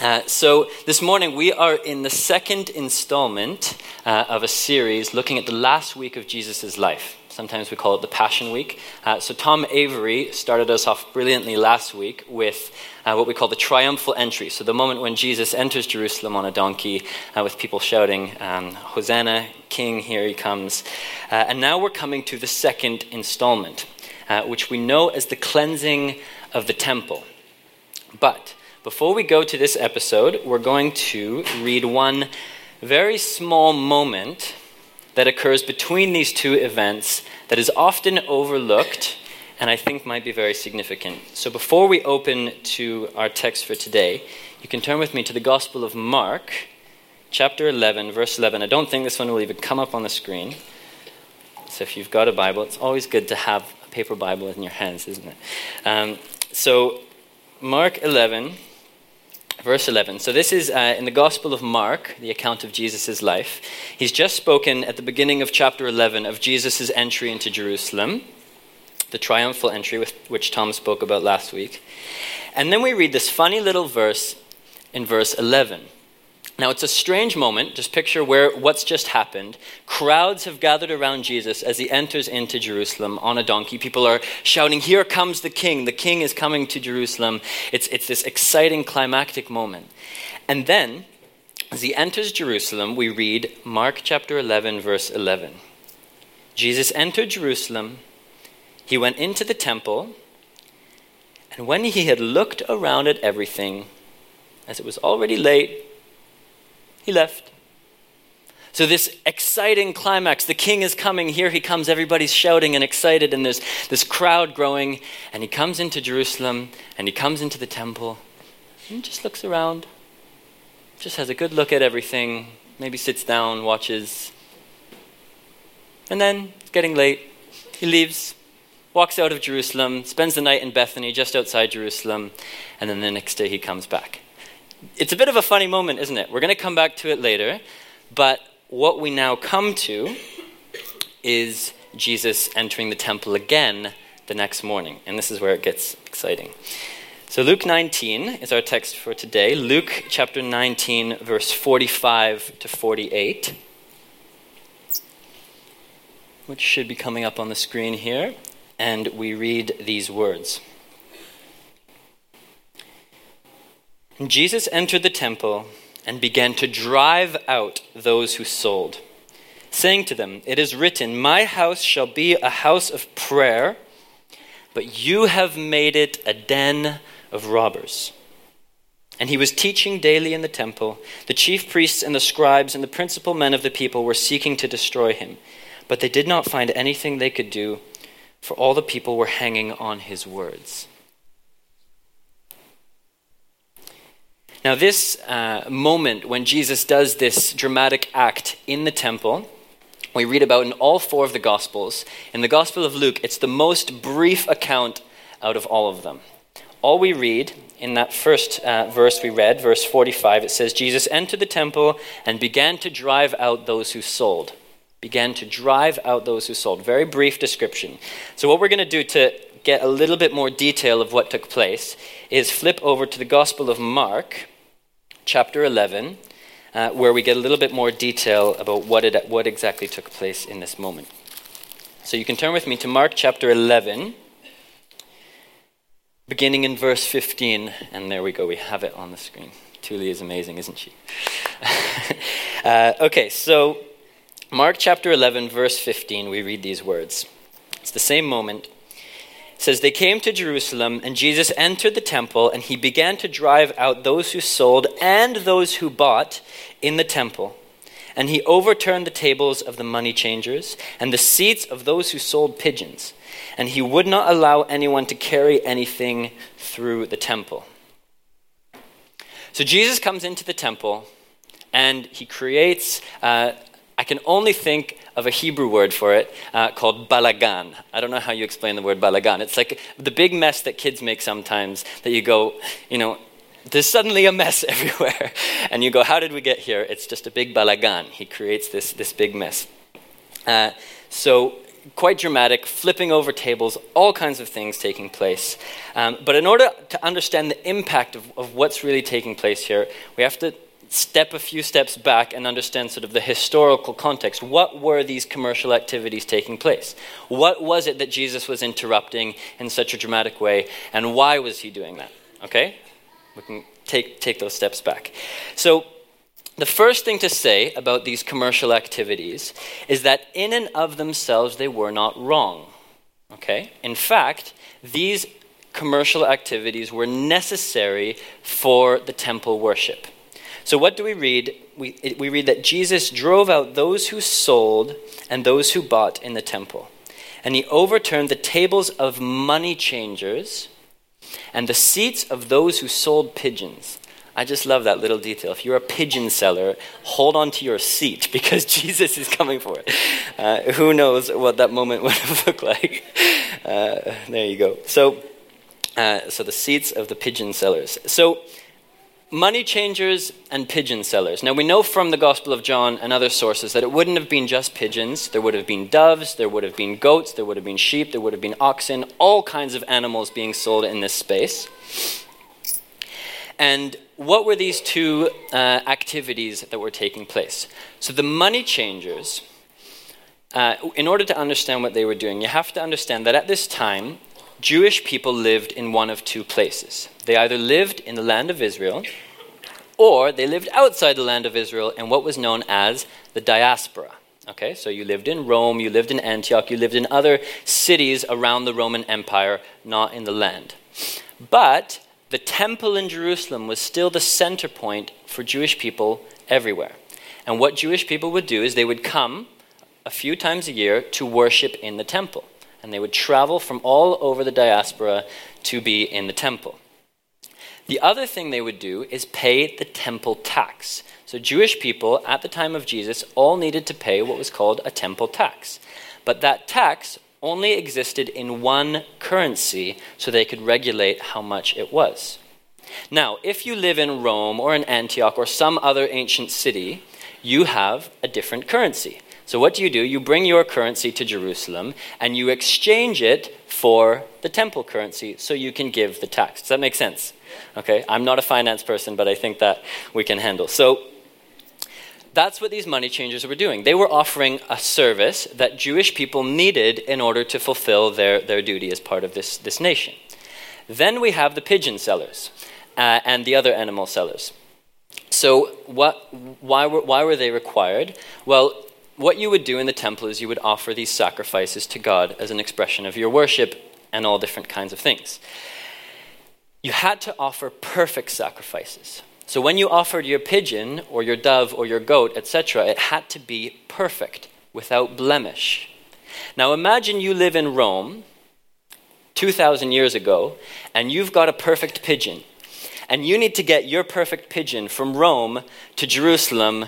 Uh, so, this morning we are in the second installment uh, of a series looking at the last week of Jesus' life. Sometimes we call it the Passion Week. Uh, so, Tom Avery started us off brilliantly last week with uh, what we call the triumphal entry. So, the moment when Jesus enters Jerusalem on a donkey uh, with people shouting, um, Hosanna, King, here he comes. Uh, and now we're coming to the second installment, which we know as the cleansing of the temple. But before we go to this episode, we're going to read one very small moment that occurs between these two events that is often overlooked and I think might be very significant. So before we open to our text for today, you can turn with me to the Gospel of Mark, chapter 11, verse 11. I don't think this one will even come up on the screen. So if you've got a Bible, it's always good to have a paper Bible in your hands, isn't it? Um, so Mark 11, verse 11. So, this is uh, in the Gospel of Mark, the account of Jesus' life. He's just spoken at the beginning of chapter 11 of Jesus' entry into Jerusalem, the triumphal entry, with, which Tom spoke about last week. And then we read this funny little verse in verse 11. Now, it's a strange moment. Just picture where what's just happened. Crowds have gathered around Jesus as he enters into Jerusalem on a donkey. People are shouting, Here comes the king. The king is coming to Jerusalem. It's, it's this exciting climactic moment. And then, as he enters Jerusalem, we read Mark chapter 11, verse 11. Jesus entered Jerusalem. He went into the temple. And when he had looked around at everything, as it was already late, he left. So, this exciting climax, the king is coming, here he comes, everybody's shouting and excited, and there's this crowd growing, and he comes into Jerusalem, and he comes into the temple, and just looks around, just has a good look at everything, maybe sits down, watches, and then it's getting late. He leaves, walks out of Jerusalem, spends the night in Bethany, just outside Jerusalem, and then the next day he comes back it's a bit of a funny moment, isn't it? We're going to come back to it later, but what we now come to is Jesus entering the temple again the next morning. And this is where it gets exciting. So, Luke 19 is our text for today. Luke chapter 19, verse 45 to 48, which should be coming up on the screen here. And we read these words. And Jesus entered the temple and began to drive out those who sold, saying to them, It is written, My house shall be a house of prayer, but you have made it a den of robbers. And he was teaching daily in the temple. The chief priests and the scribes and the principal men of the people were seeking to destroy him, but they did not find anything they could do, for all the people were hanging on his words. Now, this uh, moment when Jesus does this dramatic act in the temple, we read about in all four of the Gospels. In the Gospel of Luke, it's the most brief account out of all of them. All we read in that first uh, verse we read, verse 45, it says, Jesus entered the temple and began to drive out those who sold. Began to drive out those who sold. Very brief description. So, what we're going to do to get a little bit more detail of what took place is flip over to the Gospel of Mark, chapter 11, uh, where we get a little bit more detail about what, it, what exactly took place in this moment. So you can turn with me to Mark chapter 11, beginning in verse 15, and there we go, we have it on the screen. Tuli is amazing, isn't she? uh, okay, so Mark chapter 11, verse 15, we read these words. It's the same moment says they came to Jerusalem and Jesus entered the temple and he began to drive out those who sold and those who bought in the temple. And he overturned the tables of the money changers and the seats of those who sold pigeons. And he would not allow anyone to carry anything through the temple. So Jesus comes into the temple and he creates, uh, can only think of a Hebrew word for it uh, called balagan. I don't know how you explain the word balagan. It's like the big mess that kids make sometimes that you go, you know, there's suddenly a mess everywhere. And you go, how did we get here? It's just a big balagan. He creates this, this big mess. Uh, so quite dramatic, flipping over tables, all kinds of things taking place. Um, but in order to understand the impact of, of what's really taking place here, we have to step a few steps back and understand sort of the historical context. What were these commercial activities taking place? What was it that Jesus was interrupting in such a dramatic way, and why was he doing that? Okay? We can take, take those steps back. So, the first thing to say about these commercial activities is that in and of themselves they were not wrong. Okay? In fact, these commercial activities were necessary for the temple worship. So, what do we read? We, we read that Jesus drove out those who sold and those who bought in the temple. And he overturned the tables of money changers and the seats of those who sold pigeons. I just love that little detail. If you're a pigeon seller, hold on to your seat because Jesus is coming for it. Uh, who knows what that moment would have looked like? Uh, there you go. So, uh, so the seats of the pigeon sellers. So, money changers and pigeon sellers. Now, we know from the Gospel of John and other sources that it wouldn't have been just pigeons. There would have been doves, there would have been goats, there would have been sheep, there would have been oxen, all kinds of animals being sold in this space. And what were these two uh, activities that were taking place? So, the money changers, uh, in order to understand what they were doing, you have to understand that at this time, Jewish people lived in one of two places. They either lived in the land of Israel, or they lived outside the land of Israel in what was known as the diaspora. Okay, so you lived in Rome, you lived in Antioch, you lived in other cities around the Roman Empire, not in the land. But the temple in Jerusalem was still the center point for Jewish people everywhere. And what Jewish people would do is they would come a few times a year to worship in the temple and they would travel from all over the diaspora to be in the temple. The other thing they would do is pay the temple tax. So, Jewish people at the time of Jesus all needed to pay what was called a temple tax. But that tax only existed in one currency, so they could regulate how much it was. Now, if you live in Rome or in Antioch or some other ancient city, you have a different currency. So, what do you do? You bring your currency to Jerusalem and you exchange it for the temple currency so you can give the tax. Does that make sense? Okay, I'm not a finance person, but I think that we can handle. So, that's what these money changers were doing. They were offering a service that Jewish people needed in order to fulfill their, their duty as part of this, this nation. Then we have the pigeon sellers uh, and the other animal sellers. So, what, why, were, why were they required? Well, what you would do in the temple is you would offer these sacrifices to God as an expression of your worship and all different kinds of things. You had to offer perfect sacrifices. So when you offered your pigeon or your dove or your goat, etc., it had to be perfect, without blemish. Now imagine you live in Rome 2,000 years ago and you've got a perfect pigeon. And you need to get your perfect pigeon from Rome to Jerusalem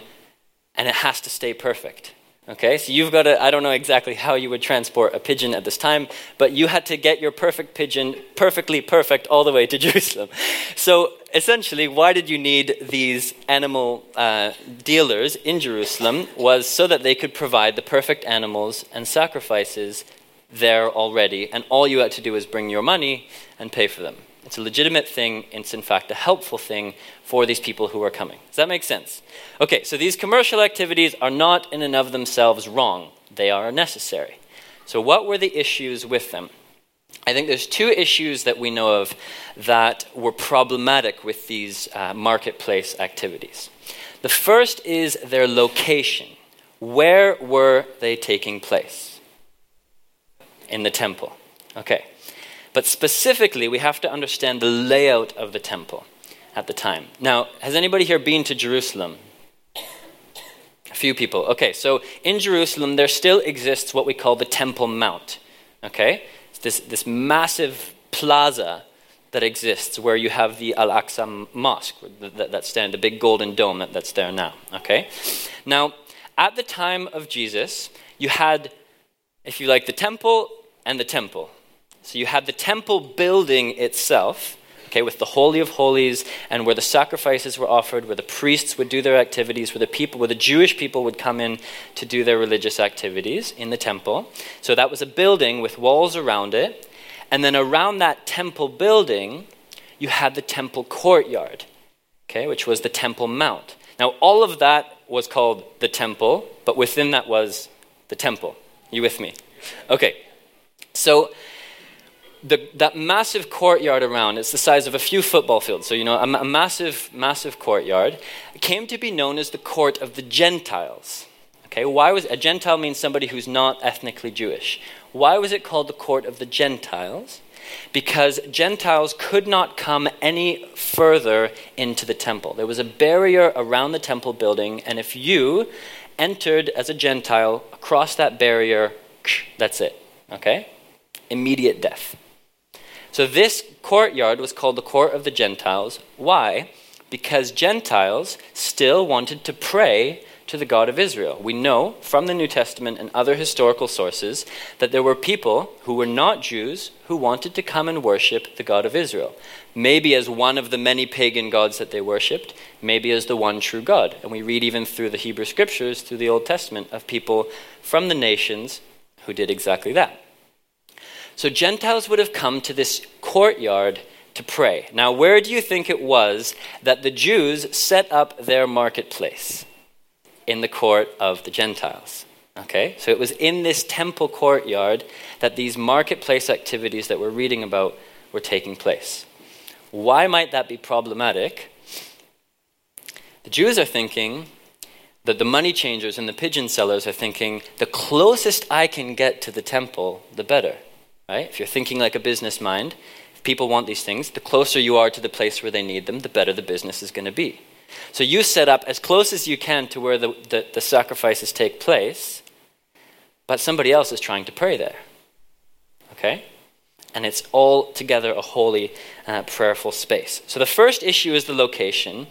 and it has to stay perfect. Okay, so you've got to, I don't know exactly how you would transport a pigeon at this time, but you had to get your perfect pigeon perfectly perfect all the way to Jerusalem. So essentially, why did you need these animal uh, dealers in Jerusalem? Was so that they could provide the perfect animals and sacrifices there already, and all you had to do was bring your money and pay for them. It's a legitimate thing. It's, in fact, a helpful thing for these people who are coming. Does that make sense? Okay, so these commercial activities are not in and of themselves wrong, they are necessary. So, what were the issues with them? I think there's two issues that we know of that were problematic with these uh, marketplace activities. The first is their location. Where were they taking place? In the temple. Okay. But specifically, we have to understand the layout of the temple at the time. Now, has anybody here been to Jerusalem? A few people. Okay, so in Jerusalem, there still exists what we call the Temple Mount. Okay? It's this, this massive plaza that exists where you have the Al Aqsa Mosque that, that's there, the big golden dome that, that's there now. Okay? Now, at the time of Jesus, you had, if you like, the temple and the temple. So you had the temple building itself, okay, with the Holy of Holies and where the sacrifices were offered, where the priests would do their activities, where the people, where the Jewish people would come in to do their religious activities in the temple. So that was a building with walls around it. And then around that temple building, you had the temple courtyard, okay, which was the temple mount. Now, all of that was called the temple, but within that was the temple. You with me? Okay. So the, that massive courtyard around, it's the size of a few football fields. So, you know, a, a massive, massive courtyard came to be known as the court of the Gentiles. Okay, why was a Gentile means somebody who's not ethnically Jewish? Why was it called the court of the Gentiles? Because Gentiles could not come any further into the temple. There was a barrier around the temple building, and if you entered as a Gentile across that barrier, that's it. Okay? Immediate death. So this courtyard was called the court of the Gentiles. Why? Because Gentiles still wanted to pray to the God of Israel. We know from the New Testament and other historical sources that there were people who were not Jews who wanted to come and worship the God of Israel. Maybe as one of the many pagan gods that they worshipped, maybe as the one true God. And we read even through the Hebrew scriptures, through the Old Testament, of people from the nations who did exactly that. So Gentiles would have come to this courtyard to pray. Now, where do you think it was that the Jews set up their marketplace? In the court of the Gentiles. Okay? So it was in this temple courtyard that these marketplace activities that we're reading about were taking place. Why might that be problematic? The Jews are thinking that the money changers and the pigeon sellers are thinking the closest I can get to the temple, the better. Right? If you're thinking like a business mind, if people want these things, the closer you are to the place where they need them, the better the business is going to be. So you set up as close as you can to where the, the, the sacrifices take place, but somebody else is trying to pray there. Okay? And it's all together a holy, uh, prayerful space. So the first issue is the location.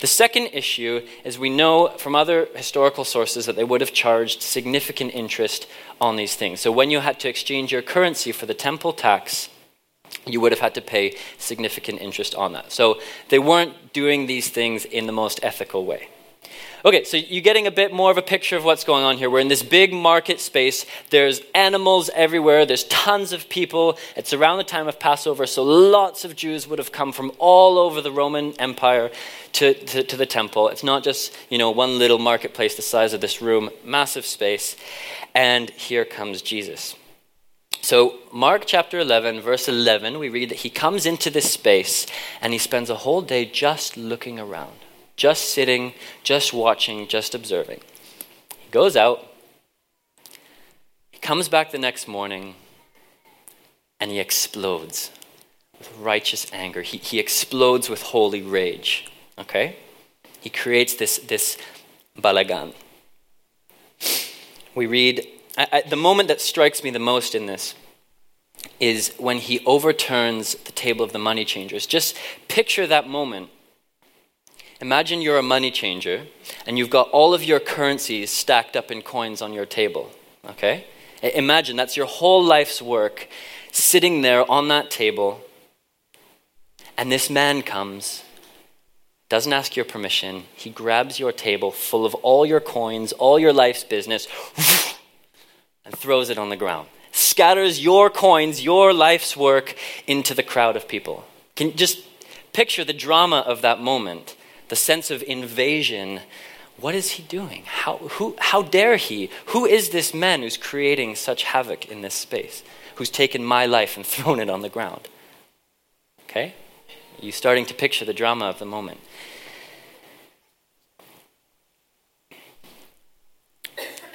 The second issue is we know from other historical sources that they would have charged significant interest on these things. So when you had to exchange your currency for the temple tax, you would have had to pay significant interest on that. So they weren't doing these things in the most ethical way. Okay, so you're getting a bit more of a picture of what's going on here. We're in this big market space. There's animals everywhere. There's tons of people. It's around the time of Passover, so lots of Jews would have come from all over the Roman Empire to, to, to the temple. It's not just, you know, one little marketplace the size of this room, massive space. And here comes Jesus. So, Mark chapter 11, verse 11, we read that he comes into this space and he spends a whole day just looking around just sitting, just watching, just observing. He goes out, he comes back the next morning, and he explodes with righteous anger. He, he explodes with holy rage. Okay? He creates this, this balagan. We read, I, I, the moment that strikes me the most in this is when he overturns the table of the money changers. Just picture that moment Imagine you're a money changer and you've got all of your currencies stacked up in coins on your table. Okay? Imagine that's your whole life's work sitting there on that table, and this man comes, doesn't ask your permission. He grabs your table full of all your coins, all your life's business, and throws it on the ground. Scatters your coins, your life's work into the crowd of people. Can you just picture the drama of that moment? The sense of invasion. What is he doing? How, who, how dare he? Who is this man who's creating such havoc in this space? Who's taken my life and thrown it on the ground? Okay? You starting to picture the drama of the moment.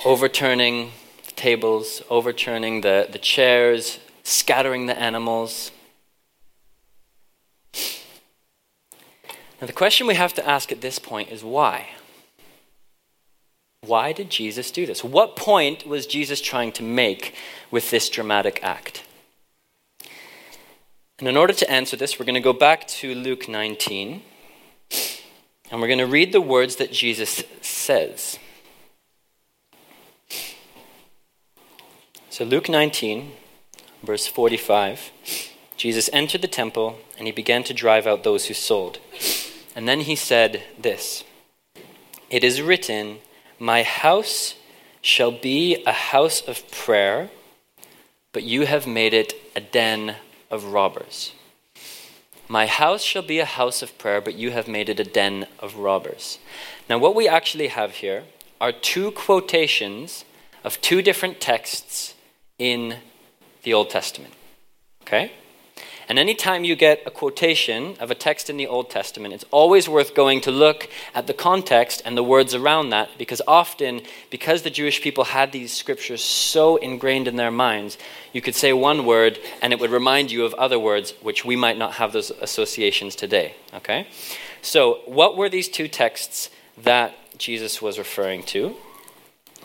Overturning the tables, overturning the, the chairs, scattering the animals. Now, the question we have to ask at this point is why? Why did Jesus do this? What point was Jesus trying to make with this dramatic act? And in order to answer this, we're going to go back to Luke 19 and we're going to read the words that Jesus says. So, Luke 19, verse 45. Jesus entered the temple and he began to drive out those who sold. And then he said this It is written, My house shall be a house of prayer, but you have made it a den of robbers. My house shall be a house of prayer, but you have made it a den of robbers. Now, what we actually have here are two quotations of two different texts in the Old Testament. Okay? And anytime you get a quotation of a text in the Old Testament, it's always worth going to look at the context and the words around that because often, because the Jewish people had these scriptures so ingrained in their minds, you could say one word and it would remind you of other words which we might not have those associations today. Okay? So, what were these two texts that Jesus was referring to?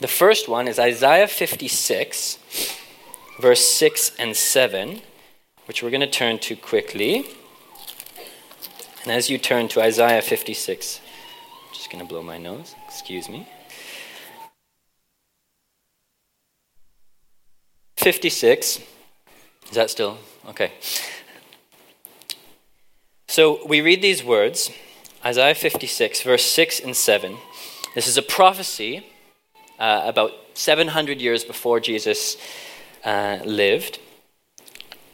The first one is Isaiah 56, verse 6 and 7 which we're going to turn to quickly. And as you turn to Isaiah 56, I'm just going to blow my nose, excuse me. 56. Is that still? Okay. So we read these words Isaiah 56, verse 6 and 7. This is a prophecy uh, about 700 years before Jesus uh, lived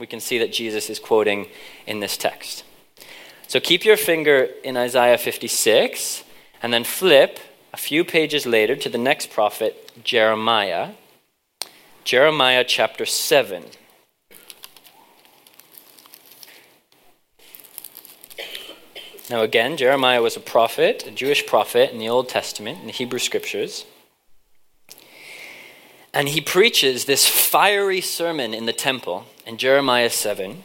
we can see that Jesus is quoting in this text. So keep your finger in Isaiah 56 and then flip a few pages later to the next prophet, Jeremiah. Jeremiah chapter 7. Now, again, Jeremiah was a prophet, a Jewish prophet in the Old Testament, in the Hebrew Scriptures. And he preaches this fiery sermon in the temple in Jeremiah 7,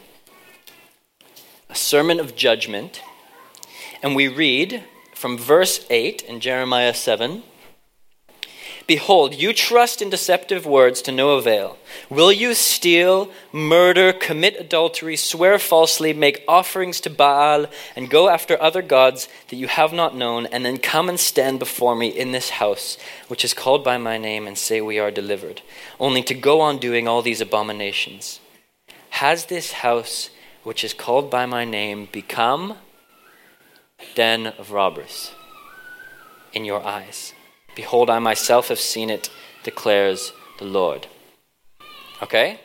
a sermon of judgment. And we read from verse 8 in Jeremiah 7 Behold, you trust in deceptive words to no avail. Will you steal, murder, commit adultery, swear falsely, make offerings to Baal, and go after other gods that you have not known, and then come and stand before me in this house, which is called by my name, and say, We are delivered, only to go on doing all these abominations? Has this house, which is called by my name, become den of robbers in your eyes? Behold, I myself have seen it, declares the Lord. Okay?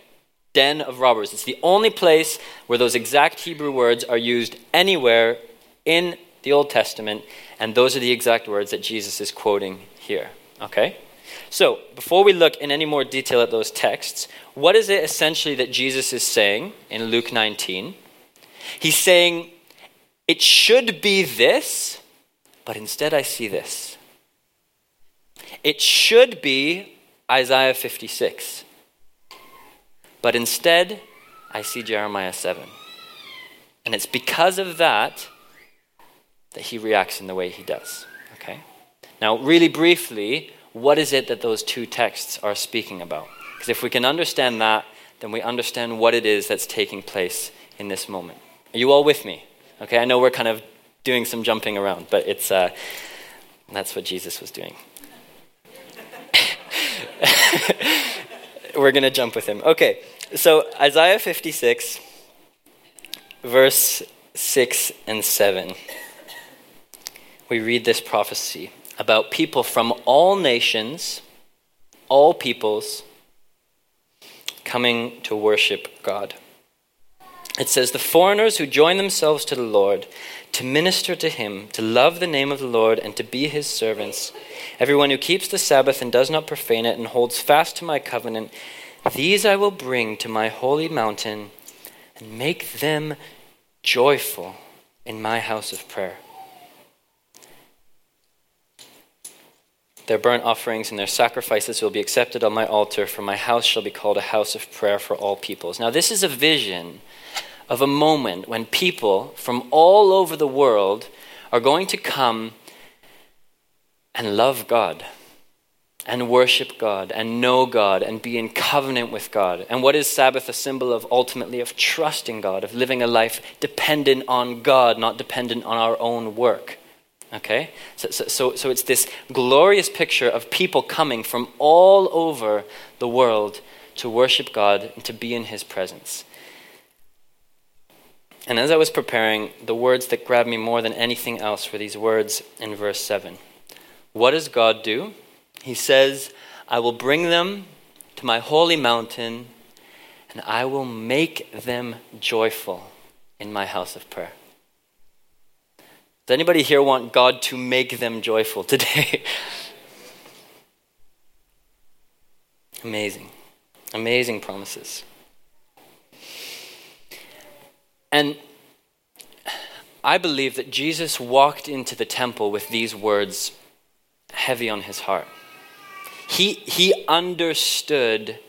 Den of robbers. It's the only place where those exact Hebrew words are used anywhere in the Old Testament, and those are the exact words that Jesus is quoting here. Okay? So, before we look in any more detail at those texts, what is it essentially that Jesus is saying in Luke 19? He's saying, It should be this, but instead I see this. It should be Isaiah 56. But instead, I see Jeremiah 7. And it's because of that that he reacts in the way he does. Okay? Now, really briefly, what is it that those two texts are speaking about? Because if we can understand that, then we understand what it is that's taking place in this moment. Are you all with me? Okay, I know we're kind of doing some jumping around, but it's uh, that's what Jesus was doing. We're going to jump with him. Okay, so Isaiah 56, verse 6 and 7. We read this prophecy about people from all nations, all peoples, coming to worship God. It says, The foreigners who join themselves to the Lord to minister to him, to love the name of the Lord, and to be his servants, everyone who keeps the Sabbath and does not profane it, and holds fast to my covenant, these I will bring to my holy mountain and make them joyful in my house of prayer. Their burnt offerings and their sacrifices will be accepted on my altar, for my house shall be called a house of prayer for all peoples. Now, this is a vision of a moment when people from all over the world are going to come and love God and worship God and know God and be in covenant with God. And what is Sabbath a symbol of ultimately of trusting God, of living a life dependent on God, not dependent on our own work. Okay? So, so, so it's this glorious picture of people coming from all over the world to worship God and to be in His presence. And as I was preparing, the words that grabbed me more than anything else were these words in verse 7. What does God do? He says, I will bring them to my holy mountain and I will make them joyful in my house of prayer. Does anybody here want God to make them joyful today? Amazing. Amazing promises. And I believe that Jesus walked into the temple with these words heavy on his heart. He, he understood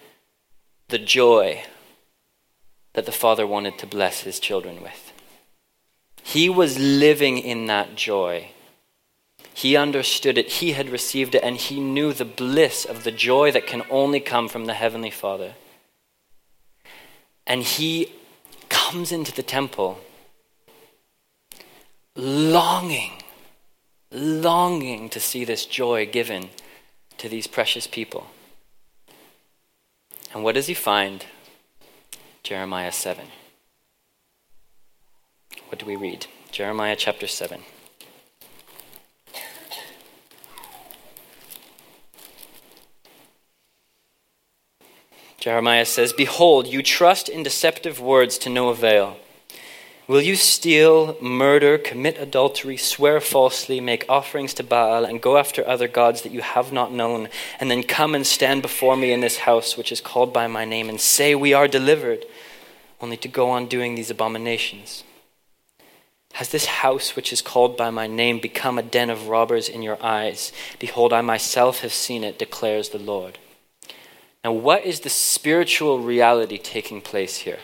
the joy that the Father wanted to bless his children with. He was living in that joy. He understood it, he had received it, and he knew the bliss of the joy that can only come from the Heavenly Father. And he comes into the temple longing, longing to see this joy given to these precious people. And what does he find? Jeremiah 7. What do we read? Jeremiah chapter 7. Jeremiah says, Behold, you trust in deceptive words to no avail. Will you steal, murder, commit adultery, swear falsely, make offerings to Baal, and go after other gods that you have not known, and then come and stand before me in this house which is called by my name, and say, We are delivered, only to go on doing these abominations? Has this house which is called by my name become a den of robbers in your eyes? Behold, I myself have seen it, declares the Lord. Now, what is the spiritual reality taking place here?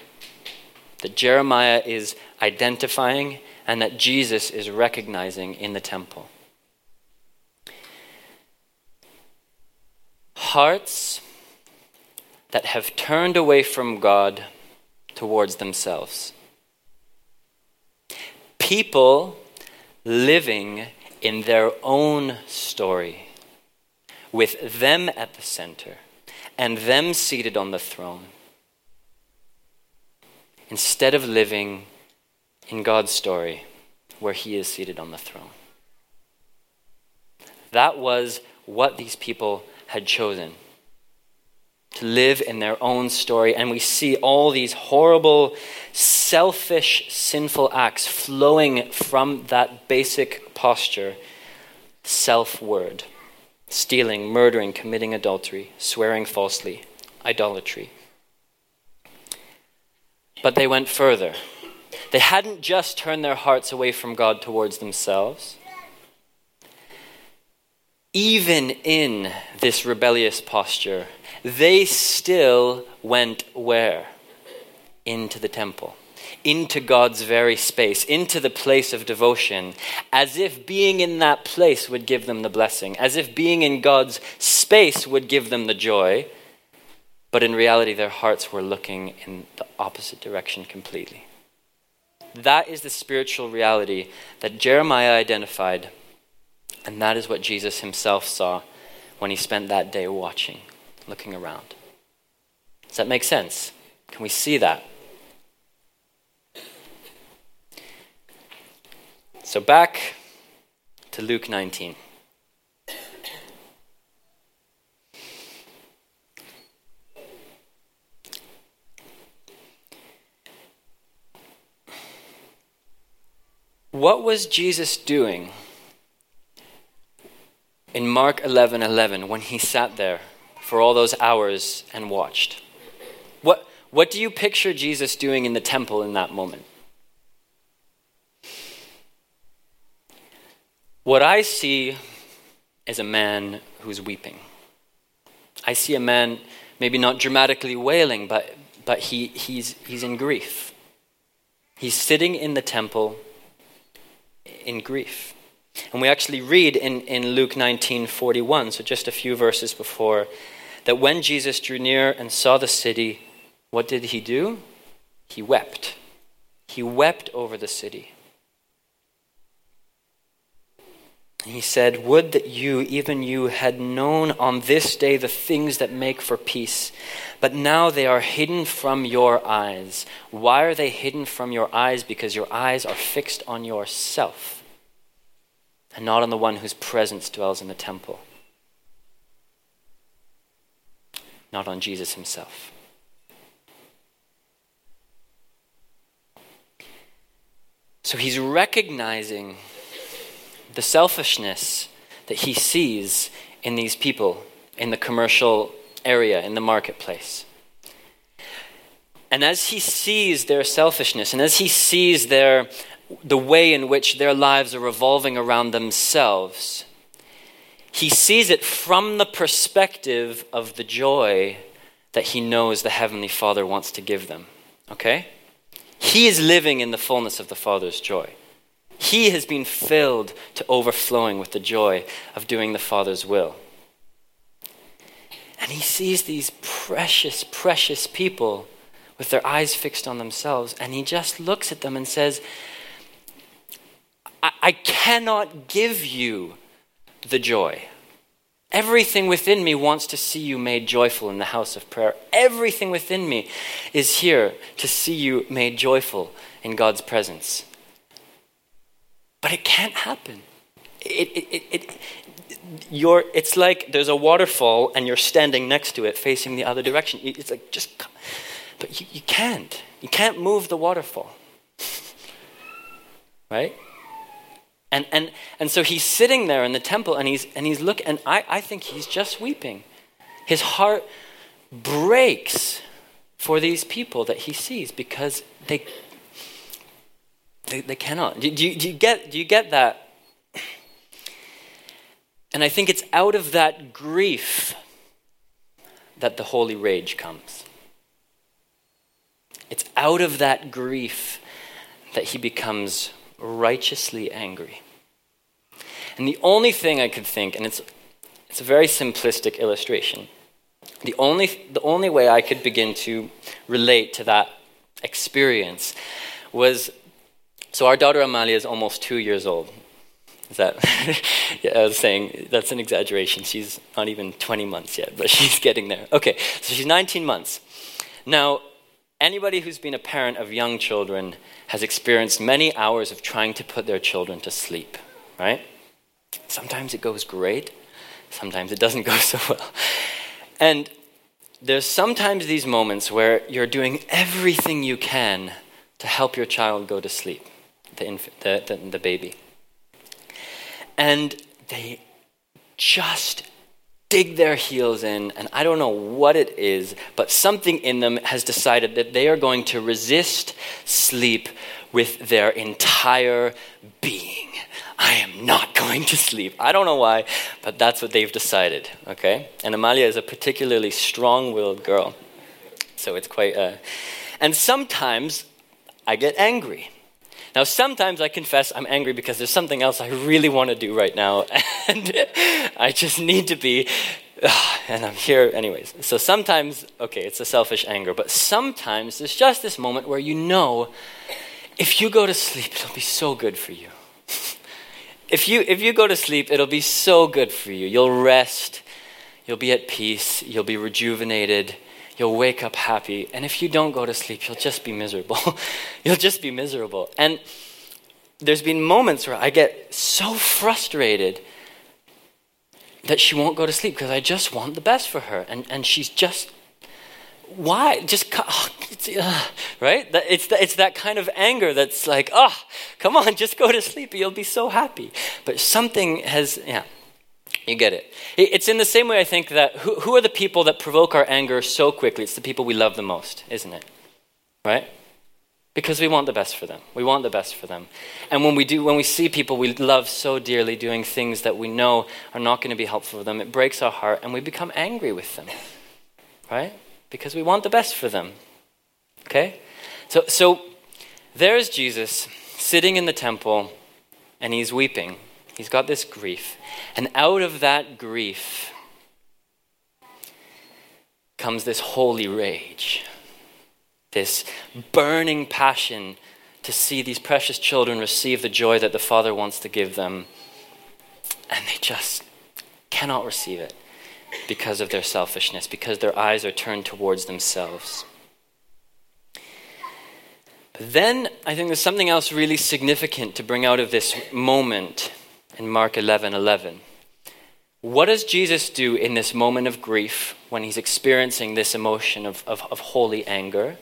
That Jeremiah is identifying and that Jesus is recognizing in the temple. Hearts that have turned away from God towards themselves. People living in their own story, with them at the center and them seated on the throne instead of living in God's story where He is seated on the throne. That was what these people had chosen to live in their own story. And we see all these horrible, selfish, sinful acts flowing from that basic posture self word stealing, murdering, committing adultery, swearing falsely, idolatry. But they went further. They hadn't just turned their hearts away from God towards themselves. Even in this rebellious posture, they still went where? Into the temple, into God's very space, into the place of devotion, as if being in that place would give them the blessing, as if being in God's space would give them the joy. But in reality, their hearts were looking in the opposite direction completely. That is the spiritual reality that Jeremiah identified, and that is what Jesus himself saw when he spent that day watching, looking around. Does that make sense? Can we see that? So back to Luke 19. What was Jesus doing in Mark 11 11 when he sat there for all those hours and watched? What, what do you picture Jesus doing in the temple in that moment? What I see is a man who's weeping. I see a man maybe not dramatically wailing, but, but he, he's, he's in grief. He's sitting in the temple in grief. And we actually read in, in Luke 19 41, so just a few verses before, that when Jesus drew near and saw the city, what did he do? He wept. He wept over the city. he said, Would that you, even you, had known on this day the things that make for peace, but now they are hidden from your eyes. Why are they hidden from your eyes? Because your eyes are fixed on yourself and not on the one whose presence dwells in the temple, not on Jesus himself. So he's recognizing the selfishness that he sees in these people in the commercial area, in the marketplace. And as he sees their selfishness, and as he sees their, the way in which their lives are revolving around themselves, he sees it from the perspective of the joy that he knows the Heavenly Father wants to give them. Okay? He is living in the fullness of the Father's joy. He has been filled to overflowing with the joy of doing the Father's will. And he sees these precious, precious people with their eyes fixed on themselves, and he just looks at them and says, I, I cannot give you the joy. Everything within me wants to see you made joyful in the house of prayer. Everything within me is here to see you made joyful in God's presence. But it can't happen. It, it, it, it, you're, it's like there's a waterfall and you're standing next to it facing the other direction. It's like, just, but you, you can't. You can't move the waterfall. right? And, and, and so he's sitting there in the temple and he's, and he's looking, and I, I think he's just weeping. His heart breaks for these people that he sees because they, they, they cannot. Do, do, do, you get, do you get that? And I think it's out of that grief that the holy rage comes. It's out of that grief that he becomes righteously angry. And the only thing I could think, and it's, it's a very simplistic illustration, the only, the only way I could begin to relate to that experience was so our daughter Amalia is almost two years old. Is that? yeah, I was saying that's an exaggeration. She's not even 20 months yet, but she's getting there. Okay, so she's 19 months. Now, anybody who's been a parent of young children has experienced many hours of trying to put their children to sleep, right? Sometimes it goes great, sometimes it doesn't go so well. And there's sometimes these moments where you're doing everything you can to help your child go to sleep the, inf- the, the, the baby. And they just dig their heels in, and I don't know what it is, but something in them has decided that they are going to resist sleep with their entire being. I am not going to sleep. I don't know why, but that's what they've decided, okay? And Amalia is a particularly strong willed girl. So it's quite. Uh... And sometimes I get angry. Now, sometimes I confess I'm angry because there's something else I really want to do right now, and I just need to be, and I'm here anyways. So sometimes, okay, it's a selfish anger, but sometimes there's just this moment where you know if you go to sleep, it'll be so good for you. if, you if you go to sleep, it'll be so good for you. You'll rest, you'll be at peace, you'll be rejuvenated You'll wake up happy. And if you don't go to sleep, you'll just be miserable. you'll just be miserable. And there's been moments where I get so frustrated that she won't go to sleep because I just want the best for her. And, and she's just, why? Just, oh, uh, right? It's, it's that kind of anger that's like, oh, come on, just go to sleep. You'll be so happy. But something has, yeah. You get it. It's in the same way, I think, that who, who are the people that provoke our anger so quickly? It's the people we love the most, isn't it? Right? Because we want the best for them. We want the best for them. And when we do, when we see people we love so dearly doing things that we know are not going to be helpful for them, it breaks our heart and we become angry with them. Right? Because we want the best for them. Okay? So, so There's Jesus sitting in the temple and he's weeping. He's got this grief. And out of that grief comes this holy rage, this burning passion to see these precious children receive the joy that the Father wants to give them. And they just cannot receive it because of their selfishness, because their eyes are turned towards themselves. But then I think there's something else really significant to bring out of this moment in Mark 11 11. What does Jesus do in this moment of grief when he's experiencing this emotion of, of, of holy anger?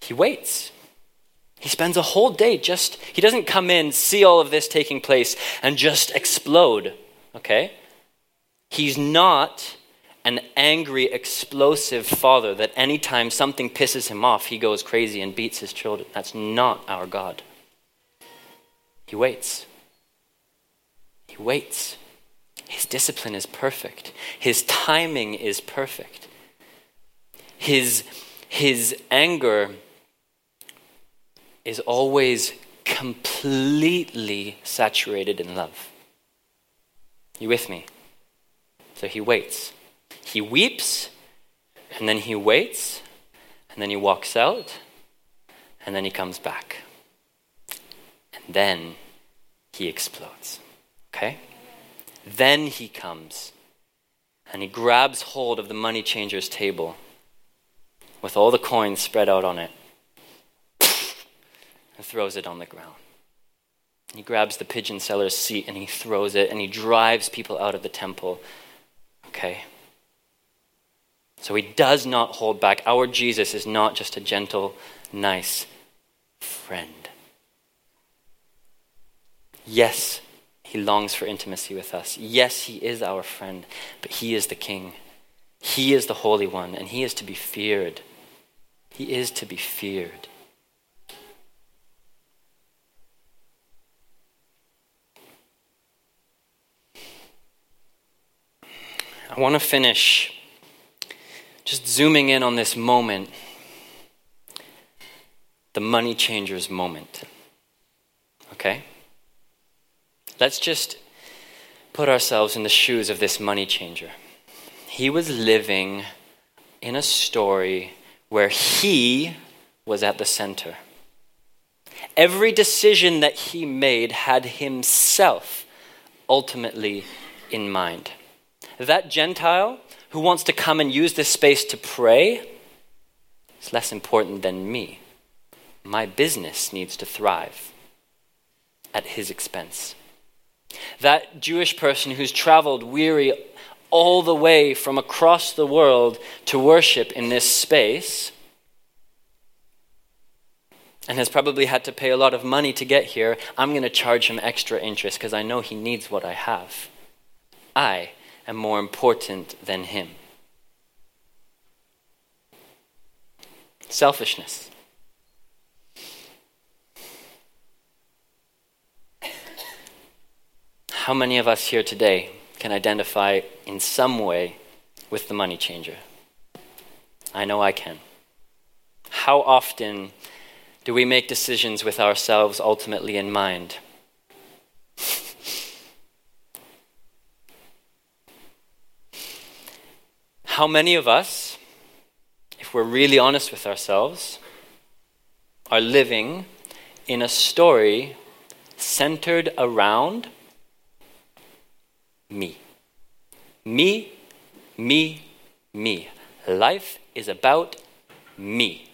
He waits. He spends a whole day just, he doesn't come in, see all of this taking place, and just explode, okay? He's not an angry, explosive father that anytime something pisses him off, he goes crazy and beats his children. That's not our God. He waits. He waits. His discipline is perfect, his timing is perfect. His, his anger is always completely saturated in love. You with me? So he waits. He weeps, and then he waits, and then he walks out, and then he comes back. Then he explodes. Okay? Then he comes, and he grabs hold of the money changer's table with all the coins spread out on it and throws it on the ground. He grabs the pigeon seller's seat and he throws it and he drives people out of the temple. Okay? So he does not hold back. Our Jesus is not just a gentle, nice friend. Yes, he longs for intimacy with us. Yes, he is our friend, but he is the king. He is the Holy One, and he is to be feared. He is to be feared. I want to finish just zooming in on this moment the money changer's moment. Okay? Let's just put ourselves in the shoes of this money changer. He was living in a story where he was at the center. Every decision that he made had himself ultimately in mind that Gentile who wants to come and use this space to pray is less important than me. My business needs to thrive at his expense. That Jewish person who's traveled weary all the way from across the world to worship in this space and has probably had to pay a lot of money to get here, I'm going to charge him extra interest because I know he needs what I have. I am more important than him. Selfishness. How many of us here today can identify in some way with the money changer? I know I can. How often do we make decisions with ourselves ultimately in mind? how many of us, if we're really honest with ourselves, are living in a story centered around me? Me, me, me. Life is about me.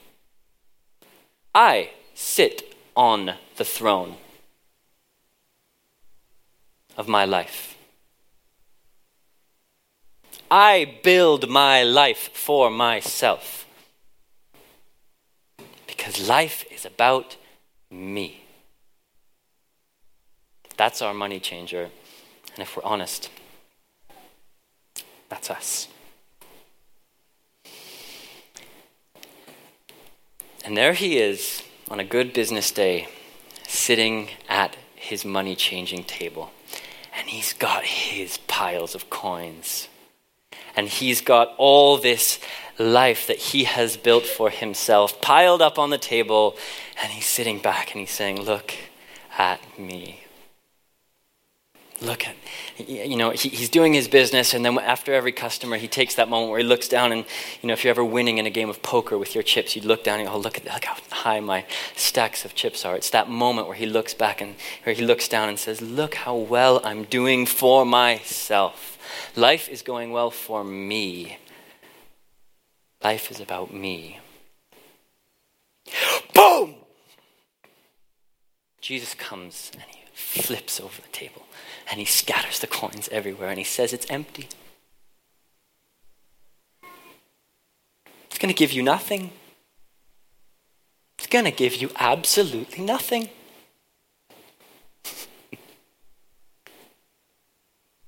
I sit on the throne of my life. I build my life for myself. Because life is about me. That's our money changer. And if we're honest, that's us. And there he is on a good business day, sitting at his money changing table. And he's got his piles of coins And he's got all this life that he has built for himself piled up on the table. And he's sitting back and he's saying, Look at me. Look at, you know, he, he's doing his business, and then after every customer, he takes that moment where he looks down, and, you know, if you're ever winning in a game of poker with your chips, you'd look down and go, oh, look at look how high my stacks of chips are. It's that moment where he looks back and where he looks down and says, look how well I'm doing for myself. Life is going well for me. Life is about me. Boom! Jesus comes and he flips over the table and he scatters the coins everywhere and he says it's empty. It's going to give you nothing. It's going to give you absolutely nothing.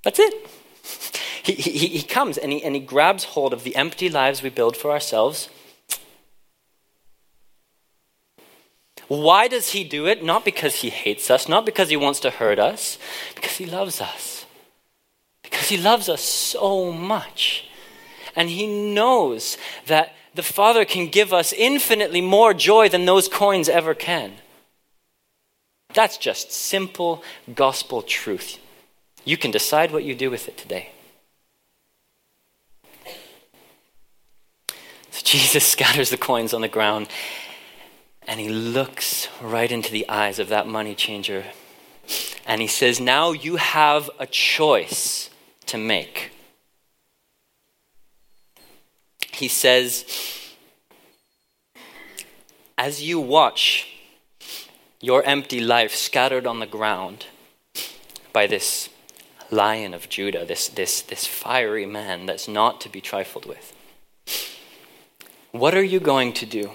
That's it. He, he, he comes and he, and he grabs hold of the empty lives we build for ourselves Why does he do it? Not because he hates us, not because he wants to hurt us, because he loves us. Because he loves us so much. And he knows that the Father can give us infinitely more joy than those coins ever can. That's just simple gospel truth. You can decide what you do with it today. So Jesus scatters the coins on the ground and he looks right into the eyes of that money changer. And he says, Now you have a choice to make. He says, As you watch your empty life scattered on the ground by this lion of Judah, this, this, this fiery man that's not to be trifled with, what are you going to do?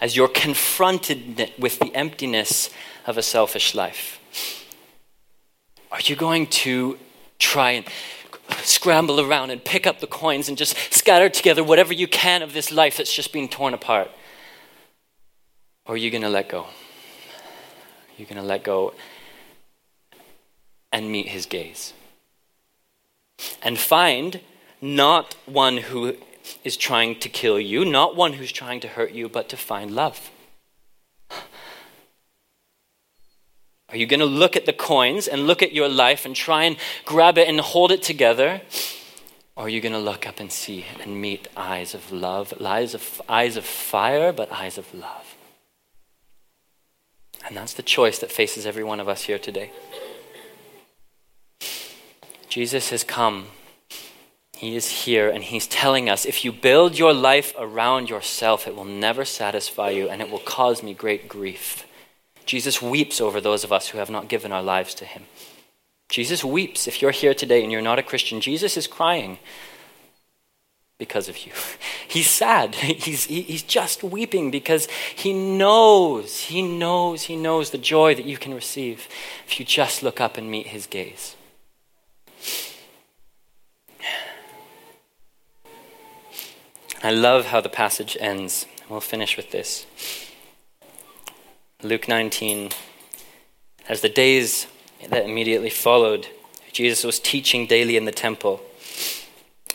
As you're confronted with the emptiness of a selfish life? Are you going to try and scramble around and pick up the coins and just scatter together whatever you can of this life that's just being torn apart? Or are you going to let go? You're going to let go and meet his gaze. And find not one who is trying to kill you, not one who's trying to hurt you, but to find love. Are you going to look at the coins and look at your life and try and grab it and hold it together? Or are you going to look up and see and meet eyes of love, eyes of, eyes of fire, but eyes of love? And that's the choice that faces every one of us here today. Jesus has come he is here and He's telling us if you build your life around yourself, it will never satisfy you and it will cause me great grief. Jesus weeps over those of us who have not given our lives to Him. Jesus weeps. If you're here today and you're not a Christian, Jesus is crying because of you. He's sad. He's, he's just weeping because he knows, he knows, he knows the joy that you can receive if you just look up and meet his gaze. I love how the passage ends. We'll finish with this. Luke 19. As the days that immediately followed, Jesus was teaching daily in the temple.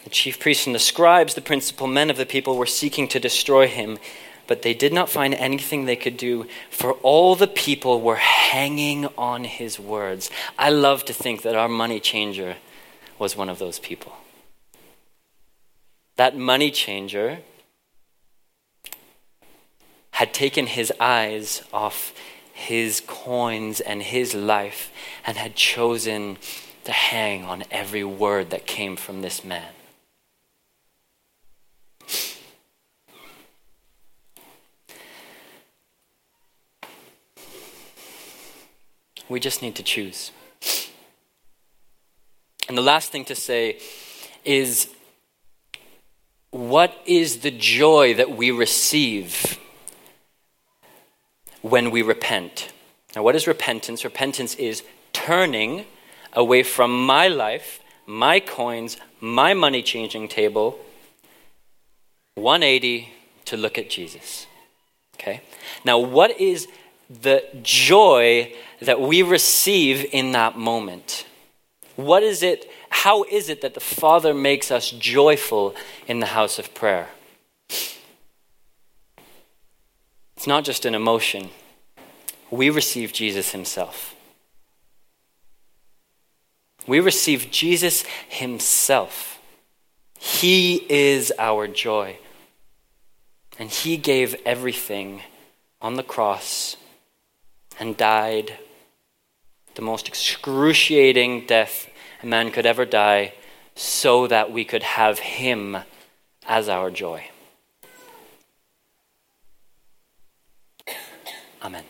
The chief priests and the scribes, the principal men of the people, were seeking to destroy him, but they did not find anything they could do, for all the people were hanging on his words. I love to think that our money changer was one of those people that money changer had taken his eyes off his coins and his life and had chosen to hang on every word that came from this man. We just need to choose. And the last thing to say is what is the joy that we receive when we repent? Now, what is repentance? Repentance is turning away from my life, my coins, my money changing table, 180 to look at Jesus. Okay? Now, what is the joy that we receive in that moment? What is it? How is it that the Father makes us joyful in the house of prayer? It's not just an emotion. We receive Jesus himself. We receive Jesus himself. He is our joy. And he gave everything on the cross and died the most excruciating death man could ever die so that we could have him as our joy. Amen.